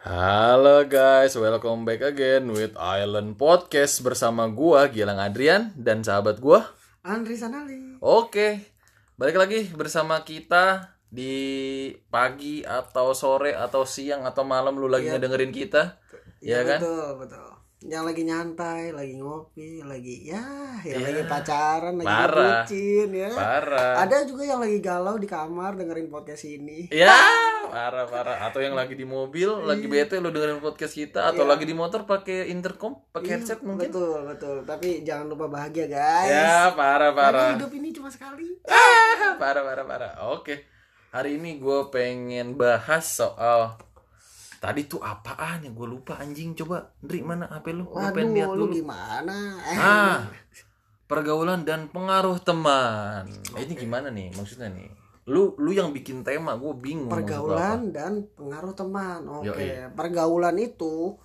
Halo guys, welcome back again with Island Podcast bersama gua Gilang Adrian dan sahabat gua. Andri Sanali. Oke, balik lagi bersama kita di pagi atau sore atau siang atau malam lu lagi ngedengerin kita, ya kan? Iya, Betul, betul. Yang lagi nyantai, lagi ngopi, lagi ya, yang Iya. lagi pacaran, lagi Parah. bucin ya. Parah. Ada juga yang lagi galau di kamar dengerin podcast ini. Ya, parah parah. Atau yang lagi di mobil, lagi bete lu dengerin podcast kita, atau lagi di motor pakai intercom, pakai headset mungkin. Betul, betul. Tapi jangan lupa bahagia, guys. Ya, parah Karena parah. hidup ini cuma sekali. Ah, parah parah parah. Oke. Hari ini gue pengen bahas soal tadi tuh apaan ya gue lupa anjing coba Ndri mana HP lu? Gue pengen lihat dulu. gimana? Eh, Ah, pergaulan dan pengaruh teman. Nah, ini gimana nih maksudnya nih? Lu lu yang bikin tema, gue bingung. pergaulan dan pengaruh teman. Oke, Yoi. pergaulan itu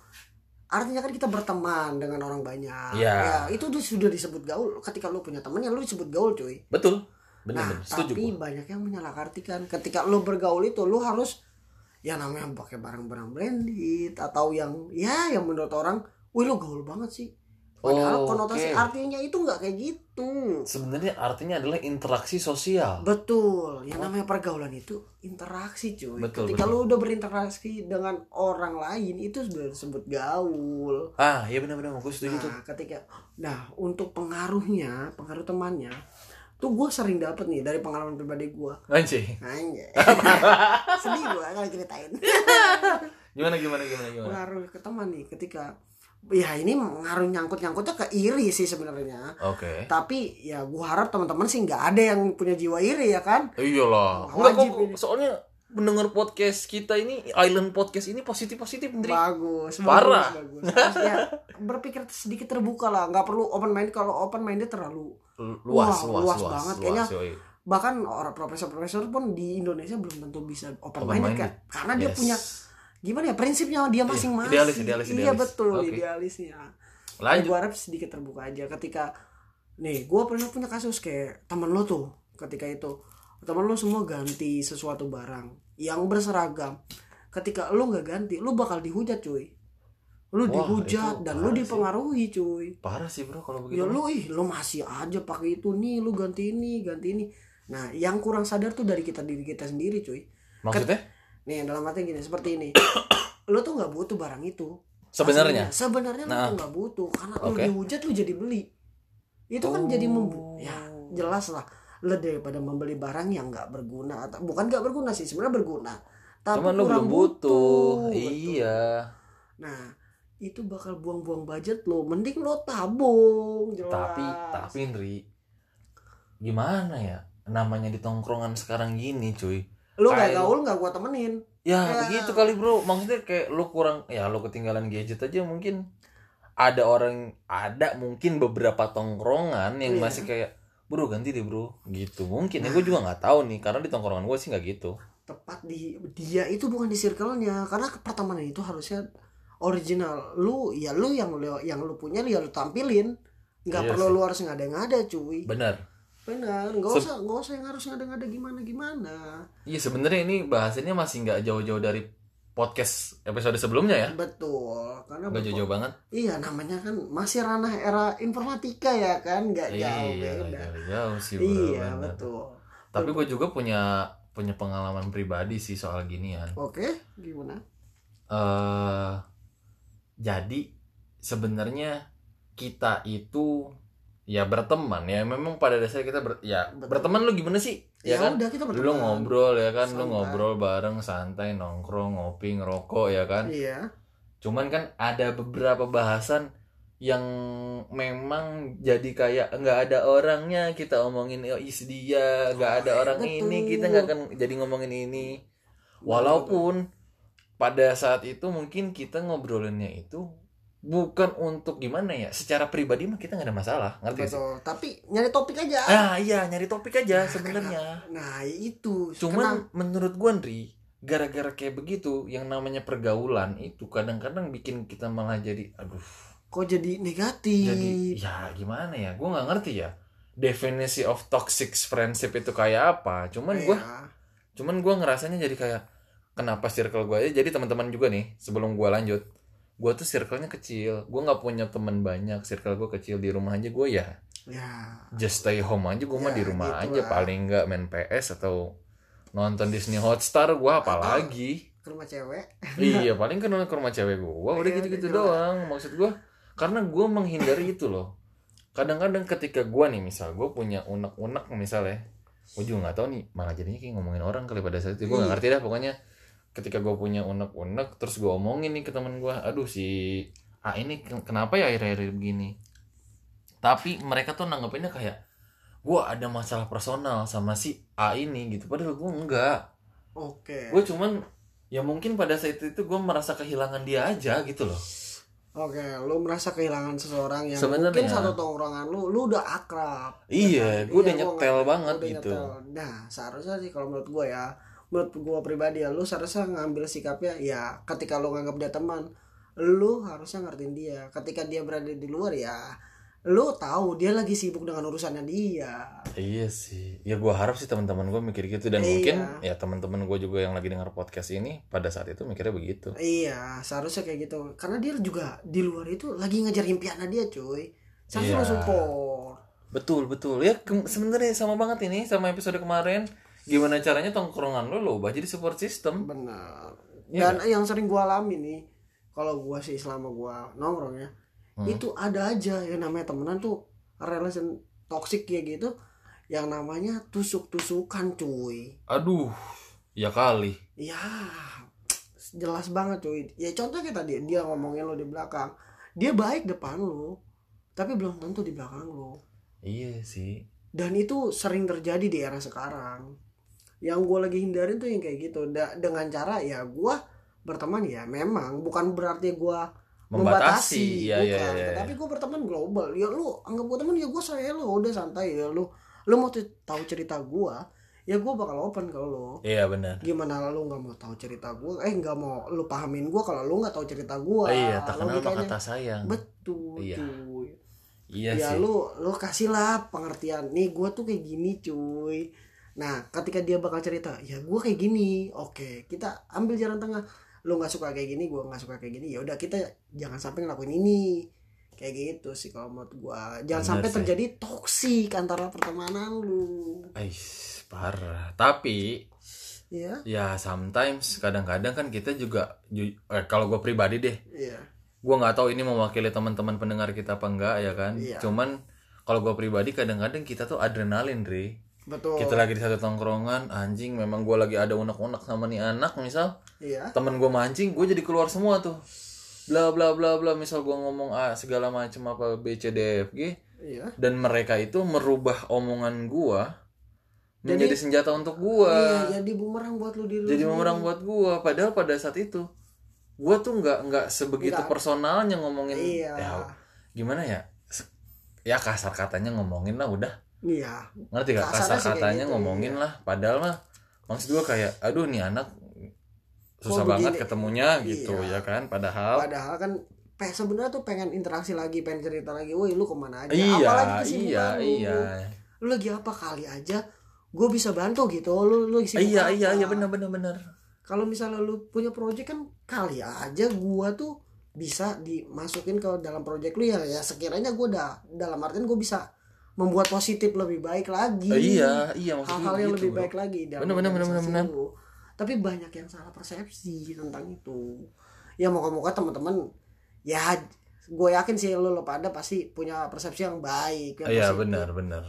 artinya kan kita berteman dengan orang banyak. Iya. Ya, itu tuh sudah disebut gaul. Ketika lu punya teman ya lu disebut gaul, cuy. Betul. Bener Nah. Setuju tapi gua. banyak yang menyalahartikan. Ketika lu bergaul itu lu harus ya namanya pakai barang-barang branded atau yang ya yang menurut orang, wih lu gaul banget sih. Padahal Oh, konotasi oke. artinya itu nggak kayak gitu. Sebenarnya artinya adalah interaksi sosial. Betul, yang namanya pergaulan itu interaksi cuy. Betul, Ketika betul. lu udah berinteraksi dengan orang lain itu sudah disebut gaul. Ah, iya benar-benar gue setuju tuh. Nah, ketika nah untuk pengaruhnya, pengaruh temannya, tuh gue sering dapet nih dari pengalaman pribadi gue. Anjing. Anjay. Sedih gue kalau ceritain. Gimana gimana gimana gimana? pengaruh ke teman nih ketika ya ini pengaruh nyangkut-nyangkutnya ke iri sih sebenarnya. Oke. Tapi ya gua harap teman-teman sih nggak ada yang punya jiwa iri ya kan. Iyalah. Wajib Enggak kok soalnya mendengar podcast kita ini Island Podcast ini positif-positif Ndri. Bagus, Parah. bagus, bagus. Ya berpikir sedikit terbuka lah, nggak perlu open mind kalau open minded terlalu Lu- Luas, Wah, luas, luas luas, banget. luas, Kayaknya yoi. bahkan orang profesor-profesor pun di Indonesia belum tentu bisa open, Open minded, minded. kan karena dia Yes. punya gimana ya prinsipnya dia masing-masing idealis, idealis, iya idealis. betul Oke. idealisnya Lanjut. gue harap sedikit terbuka aja ketika nih gue pernah punya kasus kayak temen lo tuh ketika itu temen lo semua ganti sesuatu barang yang berseragam ketika lo nggak ganti lo bakal dihujat cuy lo Wah, dihujat dan lo parah sih. dipengaruhi cuy Parah sih bro kalau begitu. ya lo ih lo masih aja pakai itu nih lo ganti ini ganti ini nah yang kurang sadar tuh dari kita diri kita sendiri cuy Maksudnya? nih dalam arti gini seperti ini lo tuh nggak butuh barang itu Sebenarnya? Sebenarnya Nah. lo tuh nggak butuh karena lo Oke. dihujat lo jadi beli itu kan Oh. jadi membu ya jelas lah lo daripada membeli barang yang nggak berguna atau bukan nggak berguna sih sebenarnya berguna tapi Cuman lu kurang belum butuh. Betul. Iya. nah itu bakal buang-buang budget lo mending lo tabung jelas Tapi tapi Ndri gimana ya? Namanya di tongkrongan sekarang gini, cuy. lo nggak gaul nggak gua temenin Ya, Ya. begitu kali, Bro. Maksudnya kayak lu kurang ya lu ketinggalan gadget aja mungkin ada orang ada mungkin beberapa tongkrongan yang Iya. masih kayak bro ganti deh bro gitu mungkin ya gue juga nggak tahu nih karena di tongkrongan gue sih nggak gitu tepat di dia itu bukan di circle-nya karena pertemanan itu harusnya original. Lu ya lu yang lu yang lu punya ya lu tampilin. Nggak Iya perlu sih. lu harus ngada-ngada cuy. Bener benar. Nggak Se- usah nggak usah yang harus ngada-ngada gimana gimana iya sebenarnya ini bahasannya masih nggak jauh-jauh dari podcast episode sebelumnya ya? Betul. Karena nggak jauh-jauh banget. Iya namanya kan masih ranah era informatika ya kan? Nggak jauh iya beda jauh sih bro iya bener. betul. Tapi gue juga punya punya pengalaman pribadi sih soal ginian. Oke gimana? Eh jadi sebenarnya kita itu ya berteman ya. Memang pada dasarnya kita ber, ya Betul. berteman lu gimana sih? Ya, kan? udah kita lu berteman. ngobrol ya kan? Lu Santai. ngobrol bareng santai nongkrong ngopi ngerokok ya kan? Iya. Cuman kan ada beberapa bahasan yang memang jadi kayak nggak ada orangnya. Kita omongin oh, is dia. Nggak ada Oh, orang betul. ini. Kita nggak akan jadi ngomongin ini. Walaupun pada saat itu mungkin kita ngobrolinnya itu bukan untuk gimana ya secara pribadi mah kita nggak ada masalah ngerti sih? Betul. Tapi nyari topik aja. Ah iya nyari topik aja Nah, sebenarnya. nah itu. Cuman menurut gua Andri gara-gara kayak begitu yang namanya pergaulan itu kadang-kadang bikin kita malah jadi aduh. Kok jadi negatif? Jadi ya gimana ya? Gue nggak ngerti ya. Definisi of toxic friendship itu kayak apa? Cuman gue Iya. cuman gue ngerasanya jadi kayak kenapa circle gue aja? Jadi teman-teman juga nih sebelum gue lanjut gue tuh circle-nya kecil. Gue nggak punya teman banyak circle gue kecil di rumah aja gue ya ya. just stay home aja gue mah Ya, di rumah gitu aja. lah. paling nggak main PS atau nonton Disney Hotstar gue apalagi ke rumah cewek. Iya paling kan ke rumah cewek gue udah Iya, gitu-gitu gitu lah. doang maksud gue karena gue menghindari itu loh. Kadang-kadang ketika gue nih misal gue punya unek-unek misalnya gue juga nggak tahu nih malah jadinya kayak ngomongin orang kali pada saat itu. Gue nggak Iya. ngerti dah pokoknya ketika gue punya unek-unek terus gue omongin nih ke temen gue aduh si A ini ken- kenapa ya akhir-akhir begini? Tapi mereka tuh nanggepinnya kayak gue ada masalah personal sama si A ini gitu. Padahal gue enggak. Oke. Gue cuman ya mungkin pada saat itu gue merasa kehilangan dia aja gitu loh. Oke lu merasa kehilangan seseorang yang Sebenarnya- mungkin satu tongkrongan lu lu udah akrab. Iya gue Iya, udah gua nyetel banget Udah gitu. nyetel. Nah, seharusnya sih kalau menurut gue ya, menurut gue pribadi ya, lu seharusnya ngambil sikapnya ya ketika lu nganggap dia teman, lu harusnya ngertiin dia. Ketika dia berada di luar ya, lu tahu dia lagi sibuk dengan urusannya dia. iya sih ya gue harap sih teman-teman gue mikir gitu dan Iya. mungkin ya teman-teman gue juga yang lagi dengar podcast ini pada saat itu mikirnya begitu Iya, seharusnya kayak gitu. Karena dia juga di luar itu lagi ngejar impiannya dia, cuy. Seharusnya Iya. lu support. betul betul ya sebenarnya sama banget ini sama episode kemarin gimana caranya tongkrongan lo lo ubah jadi support system Benar. Iya Dan yang sering gua alami nih, kalau gua sih selama gua nongkrong ya, Hmm. itu ada aja yang namanya temenan tuh relation toxic kayak gitu, yang namanya tusuk-tusukan cuy. aduh ya kali Ya jelas banget cuy. Ya contoh tadi dia ngomongin lo di belakang, dia baik depan lo, tapi belum tentu di belakang lo. iya sih Dan itu sering terjadi di era sekarang. Yang gue lagi hindarin tuh yang kayak gitu. Da- dengan cara ya gue berteman ya memang bukan berarti gue membatasi iya iya bukan. iya Tapi gue berteman global. Ya lu anggap gue teman ya gue saya lo udah santai ya lu. Lu mau tahu cerita gue, ya gue bakal open kalau lo. iya benar Gimana lu nggak mau tahu cerita gue? Eh nggak mau lu pahamin gue kalau lu nggak tahu cerita gue. iya tak kenal maka kata sayang betul Iya. cuy iya ya sih lu lu kasih lah pengertian nih gue tuh kayak gini cuy nah ketika dia bakal cerita ya gue kayak gini oke kita ambil jalan tengah. Lu nggak suka kayak gini gue nggak suka kayak gini ya udah kita jangan sampai ngelakuin ini. Kayak gitu sih kalau menurut gue jangan Bener sampai sih. terjadi toksik antara pertemanan lu. Ais, parah. Tapi ya ya sometimes kadang-kadang kan kita juga ju- eh, kalau gue pribadi deh iya. gue nggak tahu ini mewakili teman-teman pendengar kita apa enggak ya kan? Iya. cuman kalau gue pribadi kadang-kadang kita tuh adrenalin Ri betul. Kita lagi di satu tongkrongan anjing memang gue lagi ada unek-unek sama nih anak misal. Iya. Temen gue mancing gue jadi keluar semua tuh. Bla bla bla bla misal gue ngomong A segala macam apa B C D E F G. Iya. Dan mereka itu merubah omongan gue Jadi- menjadi senjata untuk gue iya jadi bumerang buat lu diri lu jadi memerang buat gua. Padahal pada saat itu gua tuh nggak nggak sebegitu Nggak. personalnya ngomongin iya. Ya gimana ya? Ya kasar katanya ngomongin lah udah iya ngerti gak kasar sih katanya gitu, ngomongin lah padahal mah maksud gua kayak aduh nih anak susah Kok banget begini? ketemunya gitu Iya. ya kan padahal Padahal kan pe sebenarnya tuh pengen interaksi lagi, pengen cerita lagi. Woi, lu ke mana aja? iya Apalagi iya kesibukan lu. iya Lu lagi apa kali aja? Gue bisa bantu gitu. Lu lu sibuk iya apa? iya iya benar benar benar Kalau misalnya lu punya project kan kali aja gua tuh bisa dimasukin ke dalam project lu ya ya sekiranya gua udah dalam artian gue bisa membuat positif lebih baik lagi Eh, iya iya hal-hal yang gitu, lebih bro. baik lagi dalam bener, organisasi bener, lu. tapi banyak yang salah persepsi tentang itu ya moga-moga teman-teman ya gue yakin sih lu, lu pada pasti punya persepsi yang baik yang Iya benar benar.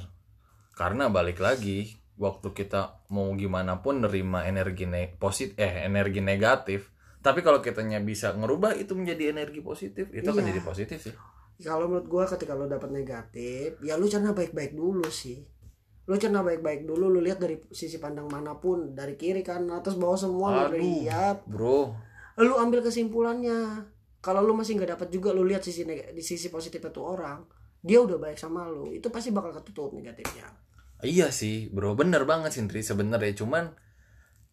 Karena balik lagi waktu kita mau gimana pun nerima energi ne positif eh energi negatif, tapi kalau kitanya bisa ngerubah itu menjadi energi positif, itu akan Iya. jadi positif sih. Kalau menurut gue ketika lu dapat negatif ya lu cerna baik-baik dulu sih lu cerna baik-baik dulu lu lihat dari sisi pandang mana pun dari kiri kanan atas bawah semua lu Aduh. lihat Bro, lu ambil kesimpulannya kalau lu masih nggak dapat juga lu lihat sisi di sisi positifnya tuh orang dia udah baik sama lu itu pasti bakal ketutup negatifnya iya sih, bro, bener banget Sindri sebenarnya. Cuman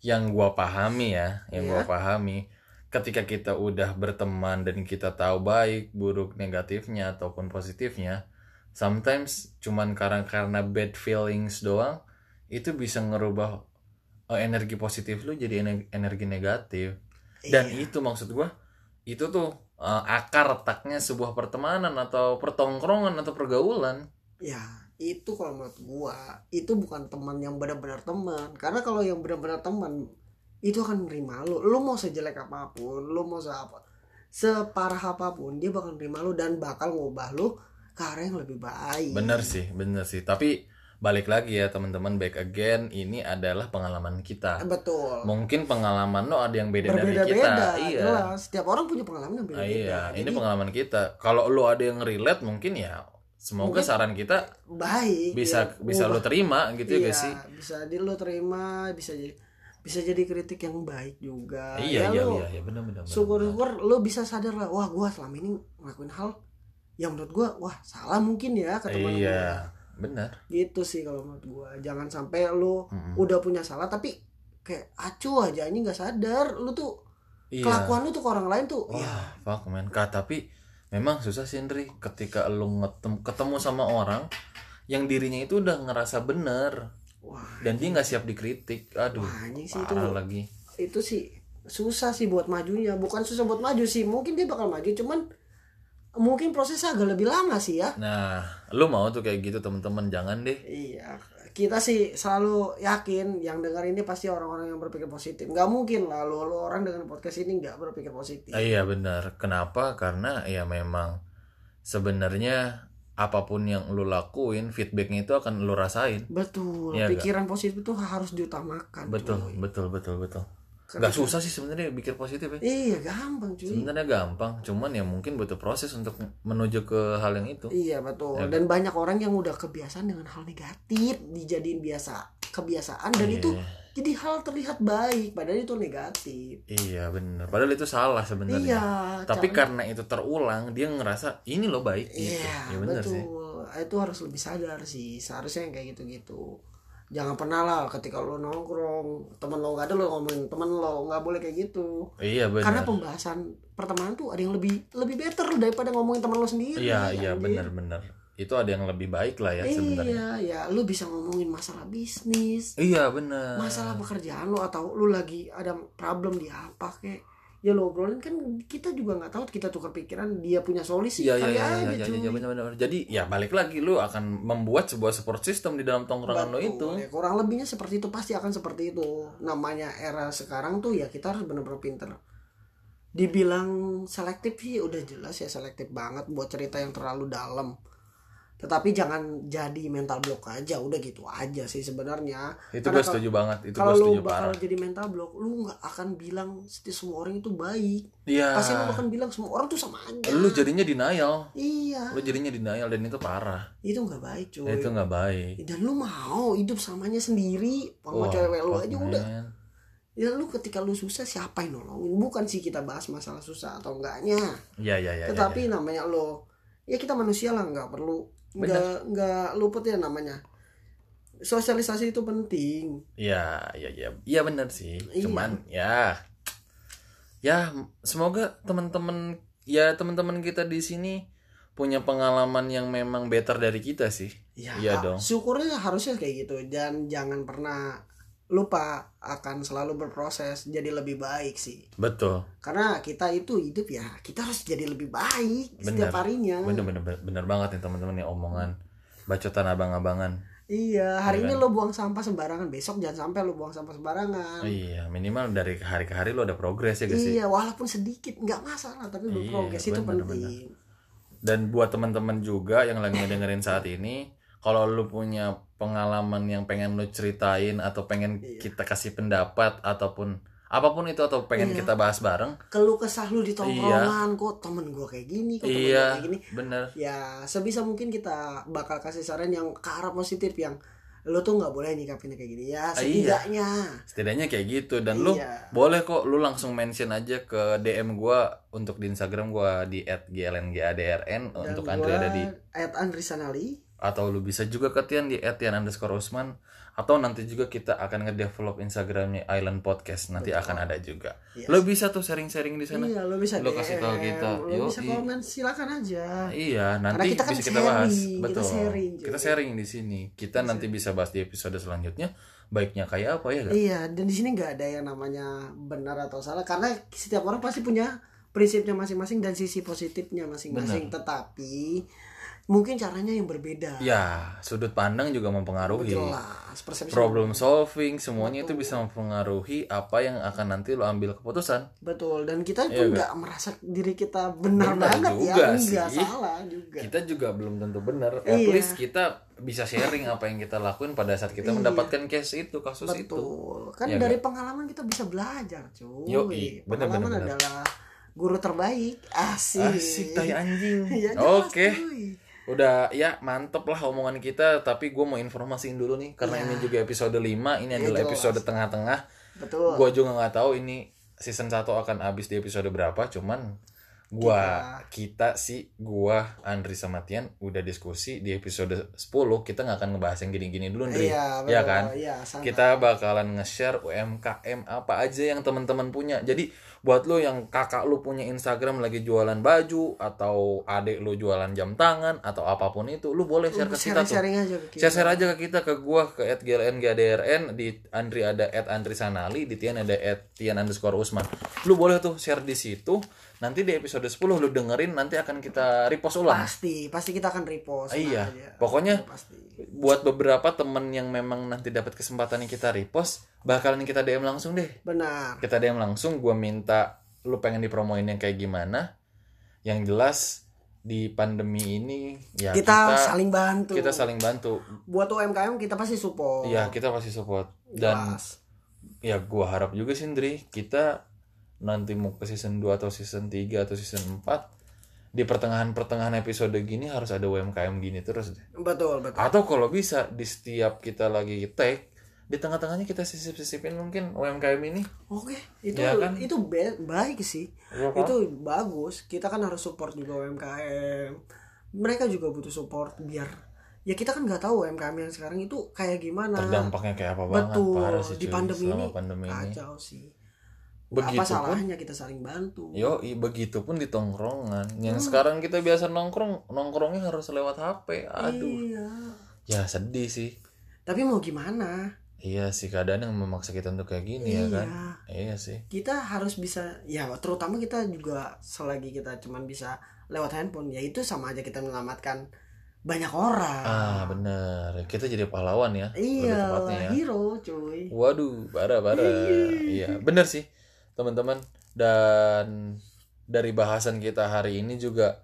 yang gua pahami ya, yang gua Iya. pahami, ketika kita udah berteman dan kita tahu baik, buruk, negatifnya ataupun positifnya, sometimes cuman karena karena bad feelings doang, itu bisa ngerubah eh, energi positif lu jadi ener- energi negatif. Dan Iya. itu maksud gua itu tuh eh, akar retaknya sebuah pertemanan atau pertongkrongan atau pergaulan. Ya itu kalau menurut gua itu bukan teman yang benar-benar teman. Karena kalau yang benar-benar teman itu akan nerima lu. Lu mau sejelek apa pun lu mau se apa separah apa pun dia bakal nerima lu dan bakal ngubah lu ke arah yang lebih baik. Bener sih bener sih. Tapi balik lagi ya teman-teman back again ini adalah pengalaman kita. Betul. Mungkin pengalaman lo ada yang beda dari kita. Iya. jelas. Setiap orang punya pengalaman yang Ah, berbeda iya ini Jadi, pengalaman kita. Kalau lo ada yang relate mungkin ya semoga Mungkin saran kita baik bisa ya, bisa lo terima gitu ya iya, gak sih? bisa di lu terima bisa jadi bisa jadi kritik yang baik juga iya iya Ya, lu iya iya benar benar benar. syukur-syukur lu bisa sadar lah wah gua selama ini ngelakuin hal yang menurut gua wah salah mungkin ya ke teman iya benar. Gitu sih kalau menurut gua. Jangan sampai lu Mm-mm. udah punya salah tapi kayak acuh aja ini nggak sadar. Lu tuh iya. kelakuan lu tuh ke orang lain tuh wah ya fuck man. Kak, tapi memang susah sih Indri ketika lo ngetem- ketemu sama orang yang dirinya itu udah ngerasa bener wah dan dia nggak siap dikritik. Aduh Wah, sih itu lagi. itu sih susah sih buat majunya. Bukan susah buat maju sih mungkin dia bakal maju cuman mungkin prosesnya agak lebih lama sih ya. Nah lu mau tuh kayak gitu teman-teman jangan deh. Iya kita sih selalu yakin yang dengar ini pasti orang-orang yang berpikir positif. Nggak mungkin lah lu, lu orang dengan podcast ini nggak berpikir positif. Iya benar. Kenapa? Karena ya memang sebenarnya apa pun yang lu lakuin feedbacknya itu akan lu rasain. Betul Iya, pikiran positif itu harus diutamakan betul cuy. betul betul betul. Karena- nggak susah sih sebenarnya pikir positif ya. Iya gampang cuy. Sebenarnya gampang cuman ya mungkin butuh proses untuk menuju ke hal yang itu. Iya betul. Ya, Dan banyak orang yang udah kebiasaan dengan hal negatif dijadiin biasa kebiasaan dan Iya. itu jadi hal terlihat baik padahal itu negatif. iya benar padahal itu salah sebenarnya Iya. tapi karena itu terulang dia ngerasa ini lo baik gitu Iya ya benar betul. sih Itu harus lebih sadar sih. Seharusnya yang kayak gitu-gitu. Jangan pernah lah ketika lo nongkrong temen lo nggak ada lo ngomongin temen lo nggak boleh kayak gitu. iya Karena benar pembahasan pertemanan tuh ada yang lebih lebih better daripada ngomongin temen lo sendiri. iya iya anjing. Itu ada yang lebih baik lah ya sebenarnya. Iya, ya. Lu bisa ngomongin masalah bisnis, iya benar masalah pekerjaan lo atau lu lagi ada problem di apa kek. Ya lo obrolin. Kan kita juga nggak tahu kita tukar pikiran dia punya solusi. Iya iya kali iya aja, iya iya iya benar benar. Jadi ya balik lagi lu akan membuat sebuah support system di dalam tongkrongan lo itu. Ya, kurang lebihnya seperti itu pasti akan seperti itu. Namanya era sekarang tuh ya kita harus bener-bener pinter. Dibilang selektif sih udah jelas ya selektif banget buat cerita yang terlalu dalam tetapi jangan jadi mental block aja udah gitu aja sih sebenarnya Itu Karena gue setuju banget. Itu kalau lu bakal parah. jadi mental block lu nggak akan bilang setiap semua orang itu baik Iya. pasti lu akan bilang semua orang tuh sama aja Lu jadinya denial. iya Lu jadinya denial dan itu parah. itu nggak baik cuy Itu nggak baik. dan lu mau hidup samanya sendiri sama Wah, cewek lu aja udah man. ya lu ketika lu susah siapa yang nolongin bukan sih kita bahas masalah susah atau enggaknya Iya iya iya. tetapi namanya lo ya kita manusia lah nggak perlu nggak nggak luput ya namanya sosialisasi itu penting Iya iya iya. Iya benar sih. Iya. Cuman ya ya semoga teman-teman ya teman-teman kita di sini punya pengalaman yang memang better dari kita sih. ya Iya dong. syukurnya harusnya kayak gitu dan jangan pernah lupa akan selalu berproses jadi lebih baik sih Betul. karena kita itu hidup ya kita harus jadi lebih baik Bener. setiap harinya Bener bener bener, bener banget nih teman-teman nih omongan bacotan abang-abangan. iya hari Iya ini lo buang sampah sembarangan besok jangan sampai lo buang sampah sembarangan iya minimal dari hari ke hari lo ada progres ya guys sih. iya walaupun sedikit nggak masalah tapi Iya, berprogres itu bener, penting Dan buat teman-teman juga yang lagi dengerin saat ini, kalau lu punya pengalaman yang pengen lu ceritain atau pengen Iya. kita kasih pendapat ataupun apa pun itu atau pengen Iya. kita bahas bareng, keluh kesah lu di tongkrongan kok temen gue kayak gini kok temen iya kayak gini bener. ya sebisa mungkin kita bakal kasih saran yang ke arah positif yang lo tuh nggak boleh nyikapinnya kayak gini ya iya. setidaknya Setidaknya kayak gitu dan lu Iya. boleh kok lu langsung mention aja ke DM gua untuk di Instagram gua di @glnggadrn Dan untuk gua Andri ada di at Andri Sanali atau lu bisa juga ke Tian di @tian underscore Usman atau nanti juga kita akan ngedevelop Instagramnya Island Podcast nanti akan ada juga Yes. lo bisa tuh sharing-sharing di sana Iya, lo bisa Lo kasih tahu kita. Lo bisa Yoi. komen silakan aja. Iya, nanti kita kan bisa kita bahas. sharing, kita Betul. sharing, cuy. Kita sharing di sini. Kita nanti bisa bahas di episode selanjutnya. Baiknya kayak apa ya? Gak? Iya, dan di sini nggak ada yang namanya benar atau salah karena setiap orang pasti punya prinsipnya masing-masing dan sisi positifnya masing-masing. Tetapi mungkin caranya yang berbeda. Ya, sudut pandang juga mempengaruhi. Jelas, persepsi Problem solving semuanya itu bisa mempengaruhi apa yang akan nanti lo ambil keputusan. betul dan kita Iya, tuh nggak merasa diri kita benar Benar banget ya, juga enggak sih. salah juga. Kita juga belum tentu benar. At Iya. least kita bisa sharing apa yang kita lakuin pada saat kita mendapatkan case itu, kasus itu. Betul. Kan Iya dari pengalaman kita bisa belajar, cuy. Yoi, bener, Pengalaman bener, bener. adalah guru terbaik. Asik. Asik tai anjing. Ya, Oke. cuy. Udah ya mantep lah omongan kita Tapi gue mau informasiin dulu nih Karena ini juga episode 5 Ini adalah jelas. episode tengah-tengah Betul. Gue juga nggak tahu ini season 1 akan habis di episode berapa Cuman gua kita, sih Gua Andri sama Tian Udah diskusi di episode 10 Kita nggak akan ngebahas yang gini-gini dulu Andri Iya. Ya kan Iya, kita bakalan nge-share UMKM apa aja yang teman-teman punya. Jadi buat lo yang kakak lo punya Instagram lagi jualan baju atau adik lo jualan jam tangan atau apa pun itu, lo boleh share ke kita tuh. Aja ke kita. Share-share aja ke kita ke gua ke @glngdrn di Andri ada @andri sanali di Tian ada @tian underscore usman. Lu boleh tuh share di situ. Nanti di episode 10 lu dengerin nanti akan kita repost ulang. Pasti, pasti kita akan repost. Iya. tenang aja. Pokoknya pasti. buat beberapa temen yang memang nanti dapat kesempatan yang kita repost bakalan kita DM langsung deh Benar. kita DM langsung gue minta lu pengen dipromoin yang kayak gimana yang jelas di pandemi ini ya kita, kita saling bantu. kita saling bantu Buat UMKM kita pasti support. ya kita pasti support dan Jelas. ya gue harap juga sih kita nanti mau ke season 2 atau season 3 atau season 4 di pertengahan-pertengahan episode gini harus ada UMKM gini terus deh betul, betul. Atau kalau bisa di setiap kita lagi take di tengah-tengahnya kita sisip-sisipin mungkin UMKM ini. Oke, itu Ya kan? itu baik sih. Iya kan? Itu bagus. Kita kan harus support juga UMKM. Mereka juga butuh support biar ya kita kan nggak tahu UMKM yang sekarang itu kayak gimana. Terdampaknya kayak apa banget Betul. parah sih di pandemi ini pandemi ini. kacau sih. Begitu Apa pun salahnya kita saling bantu? Yo, begitu pun di tongkrongan. Yang Hmm. sekarang kita biasa nongkrong, nongkrongnya harus lewat HP. Aduh. Iya. Ya sedih sih. Tapi mau gimana? Iya sih keadaan yang memaksa kita untuk kayak gini ya kan. Iya sih. Kita harus bisa ya terutama kita juga selagi kita cuman bisa lewat handphone ya itu sama aja kita menyelamatkan banyak orang. Ah bener. Kita jadi pahlawan ya. iya, tepatnya ya. hero cuy. Waduh, parah parah. Iya, bener sih, teman-teman. Dan dari bahasan kita hari ini juga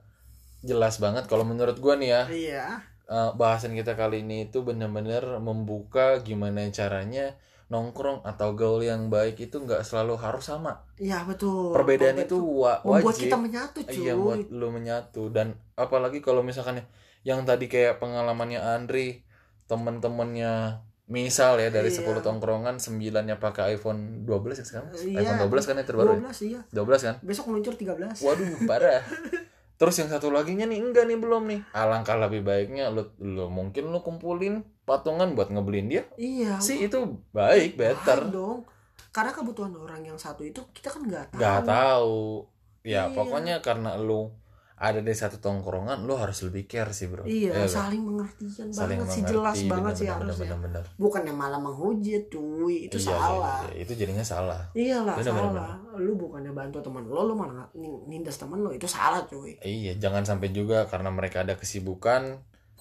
jelas banget. Kalau menurut gua nih ya, Iya. eh, bahasan kita kali ini itu bener-bener membuka gimana caranya nongkrong atau gaul yang baik itu nggak selalu harus sama. Iya betul. Perbedaan Membuat- itu wa- membuat wajib. kita menyatu cuy. Iya, buat lu menyatu dan apalagi kalau misalkan yang tadi kayak pengalamannya Andri, temen-temennya misal ya dari Iya. 10 tongkrongan 9-nya pakai iPhone 12 ya sekarang. Iya. iPhone 12 kan yang terbaru. ya? 12 iya. 12 kan? Besok meluncur 13. Waduh, parah. Terus yang satu lagi nih enggak nih belum nih. Alangkah lebih baiknya lu, lu mungkin lu kumpulin patungan buat ngebeliin dia. Iya. Sih itu baik, better. Baik dong. Karena kebutuhan orang yang satu itu kita kan nggak tahu. Gak tahu. Ya, Iya. pokoknya karena lu ada di satu tongkrongan, lu harus lebih care sih, Bro. Iya, kan? saling pengertian Saling banget sih mengerti, jelas banget sih bener, harusnya. bener, bener, bener. Bukan yang malah menghujat cuy, itu Iya, iya, salah. iya, itu jadinya salah. Iyalah Bener, bener, salah. Lu bukannya bantu teman lo, lu malah nin- nindas teman lo, itu salah cuy. Iya, jangan sampai juga karena mereka ada kesibukan,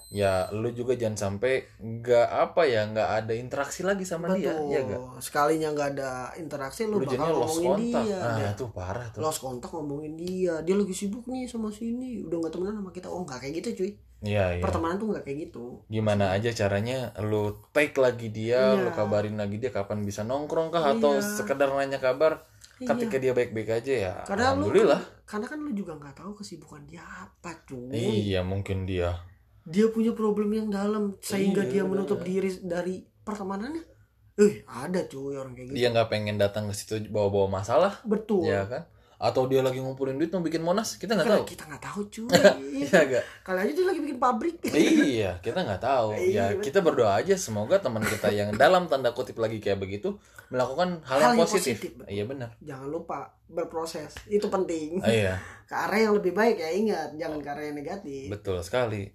ya lu juga jangan sampai nggak apa ya nggak ada interaksi lagi sama dia, Betul. ya gak? Sekalinya nggak ada interaksi lu, Lu bakal lost ngomongin kontak. dia. Ah, Dia itu parah tuh. lost kontak ngomongin dia. Dia lagi sibuk nih sama sini, udah nggak temenan sama kita. Oh nggak kayak gitu cuy. Iya, iya. Pertemanan tuh nggak kayak gitu. Gimana aja caranya lu take lagi dia, lu Iya. kabarin lagi dia kapan bisa nongkrong kah atau Iya. sekedar nanya kabar. Ketika dia baik-baik aja ya, Karena lu alhamdulillah. karena kan lu juga nggak tahu kesibukan dia apa cuy. Iya, mungkin dia. Dia punya problem yang dalam sehingga Iya, dia menutup diri dari pertemanannya. Eh ada cuy orang kayak gitu. Dia nggak pengen datang ke situ bawa-bawa masalah, Betul. ya kan? atau dia lagi ngumpulin duit mau bikin monas kita nggak tahu. kita nggak tahu cuy. Iya gak kali aja dia lagi bikin pabrik. Iya kita nggak tahu. Iya, ya kita berdoa aja semoga teman kita yang dalam tanda kutip lagi kayak begitu melakukan hal, Hal yang yang positif, positif, betul. iya benar. Jangan lupa berproses. Itu penting. Iya. Ke arah yang lebih baik ya ingat. Jangan ke arah yang negatif. Betul sekali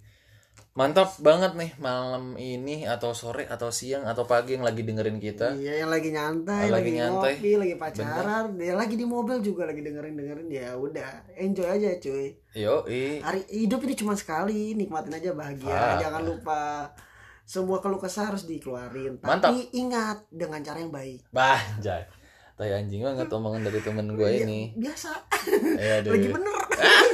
mantap banget nih malam ini atau sore atau siang atau pagi yang lagi dengerin kita. Iya yang lagi nyantai Lagi lagi, nyantai. ngopi lagi pacaran dia lagi di mobil juga lagi dengerin dengerin ya udah enjoy aja cuy. Yo hari hidup ini cuma sekali nikmatin aja bahagia Ah. jangan lupa semua keluh kesah harus dikeluarin. Mantap. tapi ingat dengan cara yang baik. Banjay. Tai anjing banget omongan dari temen gue Iya, ini. biasa. Deh lagi bener.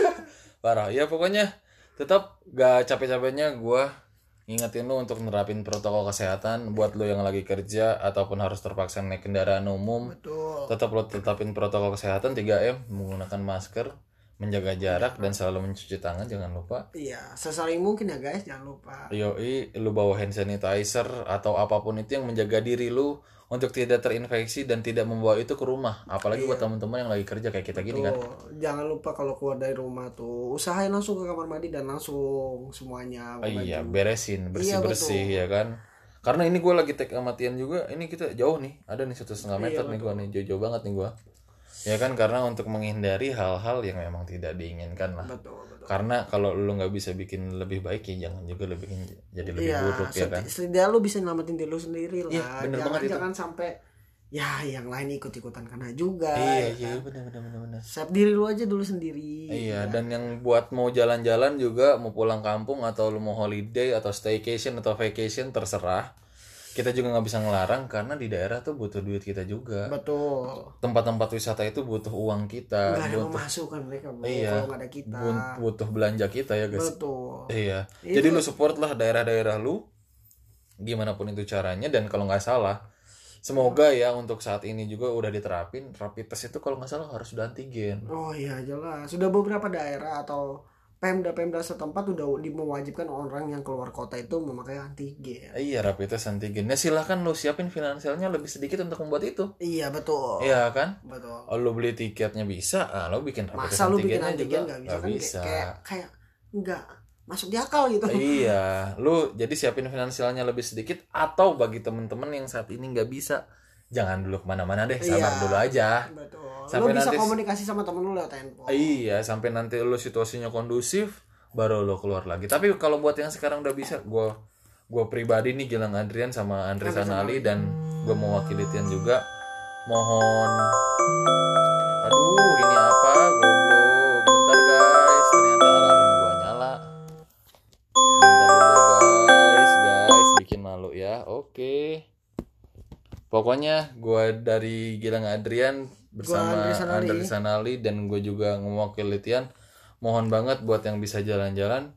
Parah Ya pokoknya Tetap gak capek-capeknya gue Ngingetin lu untuk nerapin protokol kesehatan Buat lu yang lagi kerja Ataupun harus terpaksa naik kendaraan umum. Betul. Tetap lu tetapin protokol kesehatan 3M Menggunakan masker Menjaga jarak Dan selalu mencuci tangan Jangan lupa. Iya sesering mungkin ya guys jangan lupa. Yoi, lu bawa hand sanitizer atau apa pun itu yang menjaga diri lu untuk tidak terinfeksi dan tidak membawa itu ke rumah. Apalagi buat teman-teman yang lagi kerja kayak kita gini kan. Jangan lupa kalau keluar dari rumah tuh usahain langsung ke kamar mandi dan langsung semuanya Oh, iya, beresin, Iya, bersih-bersih ya kan. Karena ini gue lagi take amatian juga, ini kita jauh nih, ada nih satu setengah meter nih gue nih, jauh-jauh banget nih gue. Ya kan karena untuk menghindari hal-hal yang memang tidak diinginkan lah. betul betul Karena kalau lu nggak bisa bikin lebih baik ya jangan juga lebih bikin jadi lebih iya buruk ya kan. setidaknya lu bisa nyelamatin diri lu sendiri lah Iya, bener jangan banget itu. jangan sampai ya yang lain ikut ikutan kena juga Iya, ya iya, kan? benar benar benar benar. save diri lu aja dulu sendiri Iya, dan yang buat mau jalan-jalan juga, mau pulang kampung atau lu mau holiday atau staycation atau vacation terserah. Kita juga nggak bisa ngelarang karena di daerah tuh butuh duit kita juga. betul Tempat-tempat wisata itu butuh uang kita, nggak ada butuh memasukkan mereka bro Iya. kalau ada kita bu- butuh belanja kita ya guys. betul Iya. Jadi lu support lah daerah-daerah lu gimana pun itu caranya dan kalau nggak salah semoga ya untuk saat ini juga udah diterapin rapid test itu kalau nggak salah harus sudah antigen. Oh iya jelas. Sudah beberapa daerah atau pemda-pemda setempat udah mewajibkan orang yang keluar kota itu memakai antigen. Iya rapid test antigen. Ya silahkan lu siapin finansialnya lebih sedikit untuk membuat itu. Iya betul. Iya kan? Betul. Oh, lu beli tiketnya bisa, ah, lu bikin rapid test lu bikin antigen juga nggak bisa nggak kan kayak- bisa. kayak kayak nggak masuk di akal gitu. iya, lu jadi siapin finansialnya lebih sedikit atau bagi temen-temen yang saat ini nggak bisa, jangan dulu ke mana-mana deh, sabar Iya. dulu aja. Betul. Sampai lu bisa nanti- komunikasi sama temen lu lewat handphone. Iya, sampai nanti lu situasinya kondusif, baru lu keluar lagi. Tapi kalau buat yang sekarang udah bisa, gua gua pribadi nih Gilang Adrian sama Andri Sanali dan gua mewakili Tian juga. Mohon Aduh, ini apa? Goblok. Bentar guys, ternyata alarm gua nyala. Bentar dulu guys, guys, bikin malu ya. Oke. Pokoknya gua dari Gilang Adrian bersama Andri Sanali. Andri Sanali dan gue juga mewakili Tian. Mohon banget buat yang bisa jalan-jalan,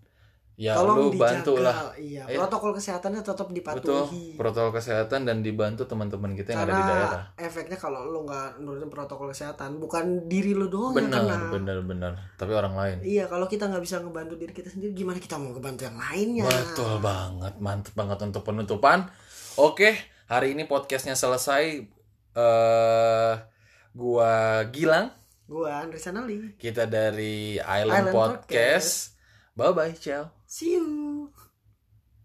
ya Tolong lu bantu lah. Iya, Iya. protokol kesehatannya tetap Betul, dipatuhi. protokol kesehatan dan dibantu teman-teman kita yang ada di Karena daerah. efeknya kalau lu nggak nurutin protokol kesehatan, bukan diri lu doang yang Benar, kena. benar, benar. Tapi orang lain. Iya, kalau kita nggak bisa ngebantu diri kita sendiri, gimana kita mau ngebantu yang lainnya? Betul banget, mantep banget untuk penutupan. Oke, hari ini podcastnya selesai. eh gua Gilang, Gua Andri Sanali. kita dari Island, Island Podcast. Bye bye, ciao. See you.